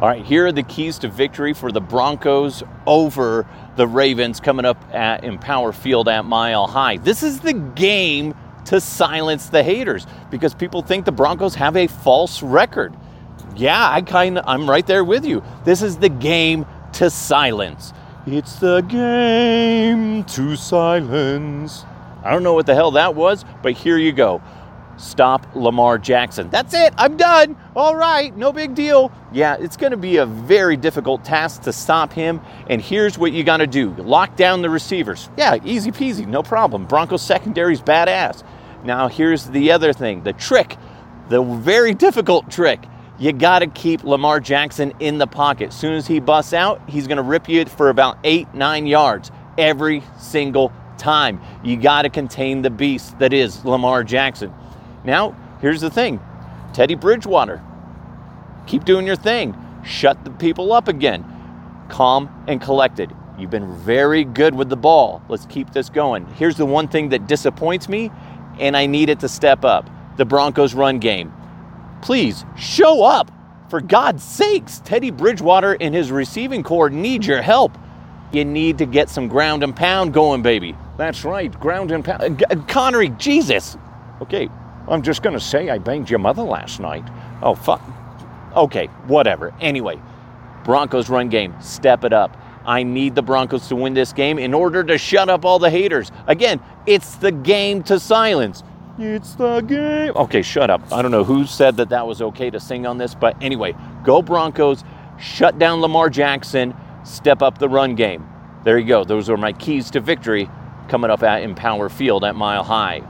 All right, here are the keys to victory for the Broncos over the Ravens coming up at Empower Field at Mile High. This is the game to silence the haters because people think the Broncos have a false record. Yeah, I kind of I'm right there with you. This is the game to silence. It's the game to silence. I don't know what the hell that was, but here you go. Stop Lamar Jackson. That's it. I'm done. All right. No big deal. Yeah, it's going to be a very difficult task to stop him. And here's what you got to do lock down the receivers. Yeah, easy peasy. No problem. Broncos secondary's badass. Now, here's the other thing the trick, the very difficult trick. You got to keep Lamar Jackson in the pocket. As soon as he busts out, he's going to rip you for about eight, nine yards every single time. You got to contain the beast that is Lamar Jackson. Now, here's the thing Teddy Bridgewater, keep doing your thing. Shut the people up again. Calm and collected. You've been very good with the ball. Let's keep this going. Here's the one thing that disappoints me, and I need it to step up the Broncos' run game. Please show up. For God's sakes, Teddy Bridgewater and his receiving corps need your help. You need to get some ground and pound going, baby. That's right, ground and pound. Connery, Jesus. Okay, I'm just going to say I banged your mother last night. Oh, fuck. Okay, whatever. Anyway, Broncos run game, step it up. I need the Broncos to win this game in order to shut up all the haters. Again, it's the game to silence. It's the game. Okay, shut up. I don't know who said that that was okay to sing on this, but anyway, go Broncos, shut down Lamar Jackson, step up the run game. There you go. Those are my keys to victory coming up at Empower Field at Mile High.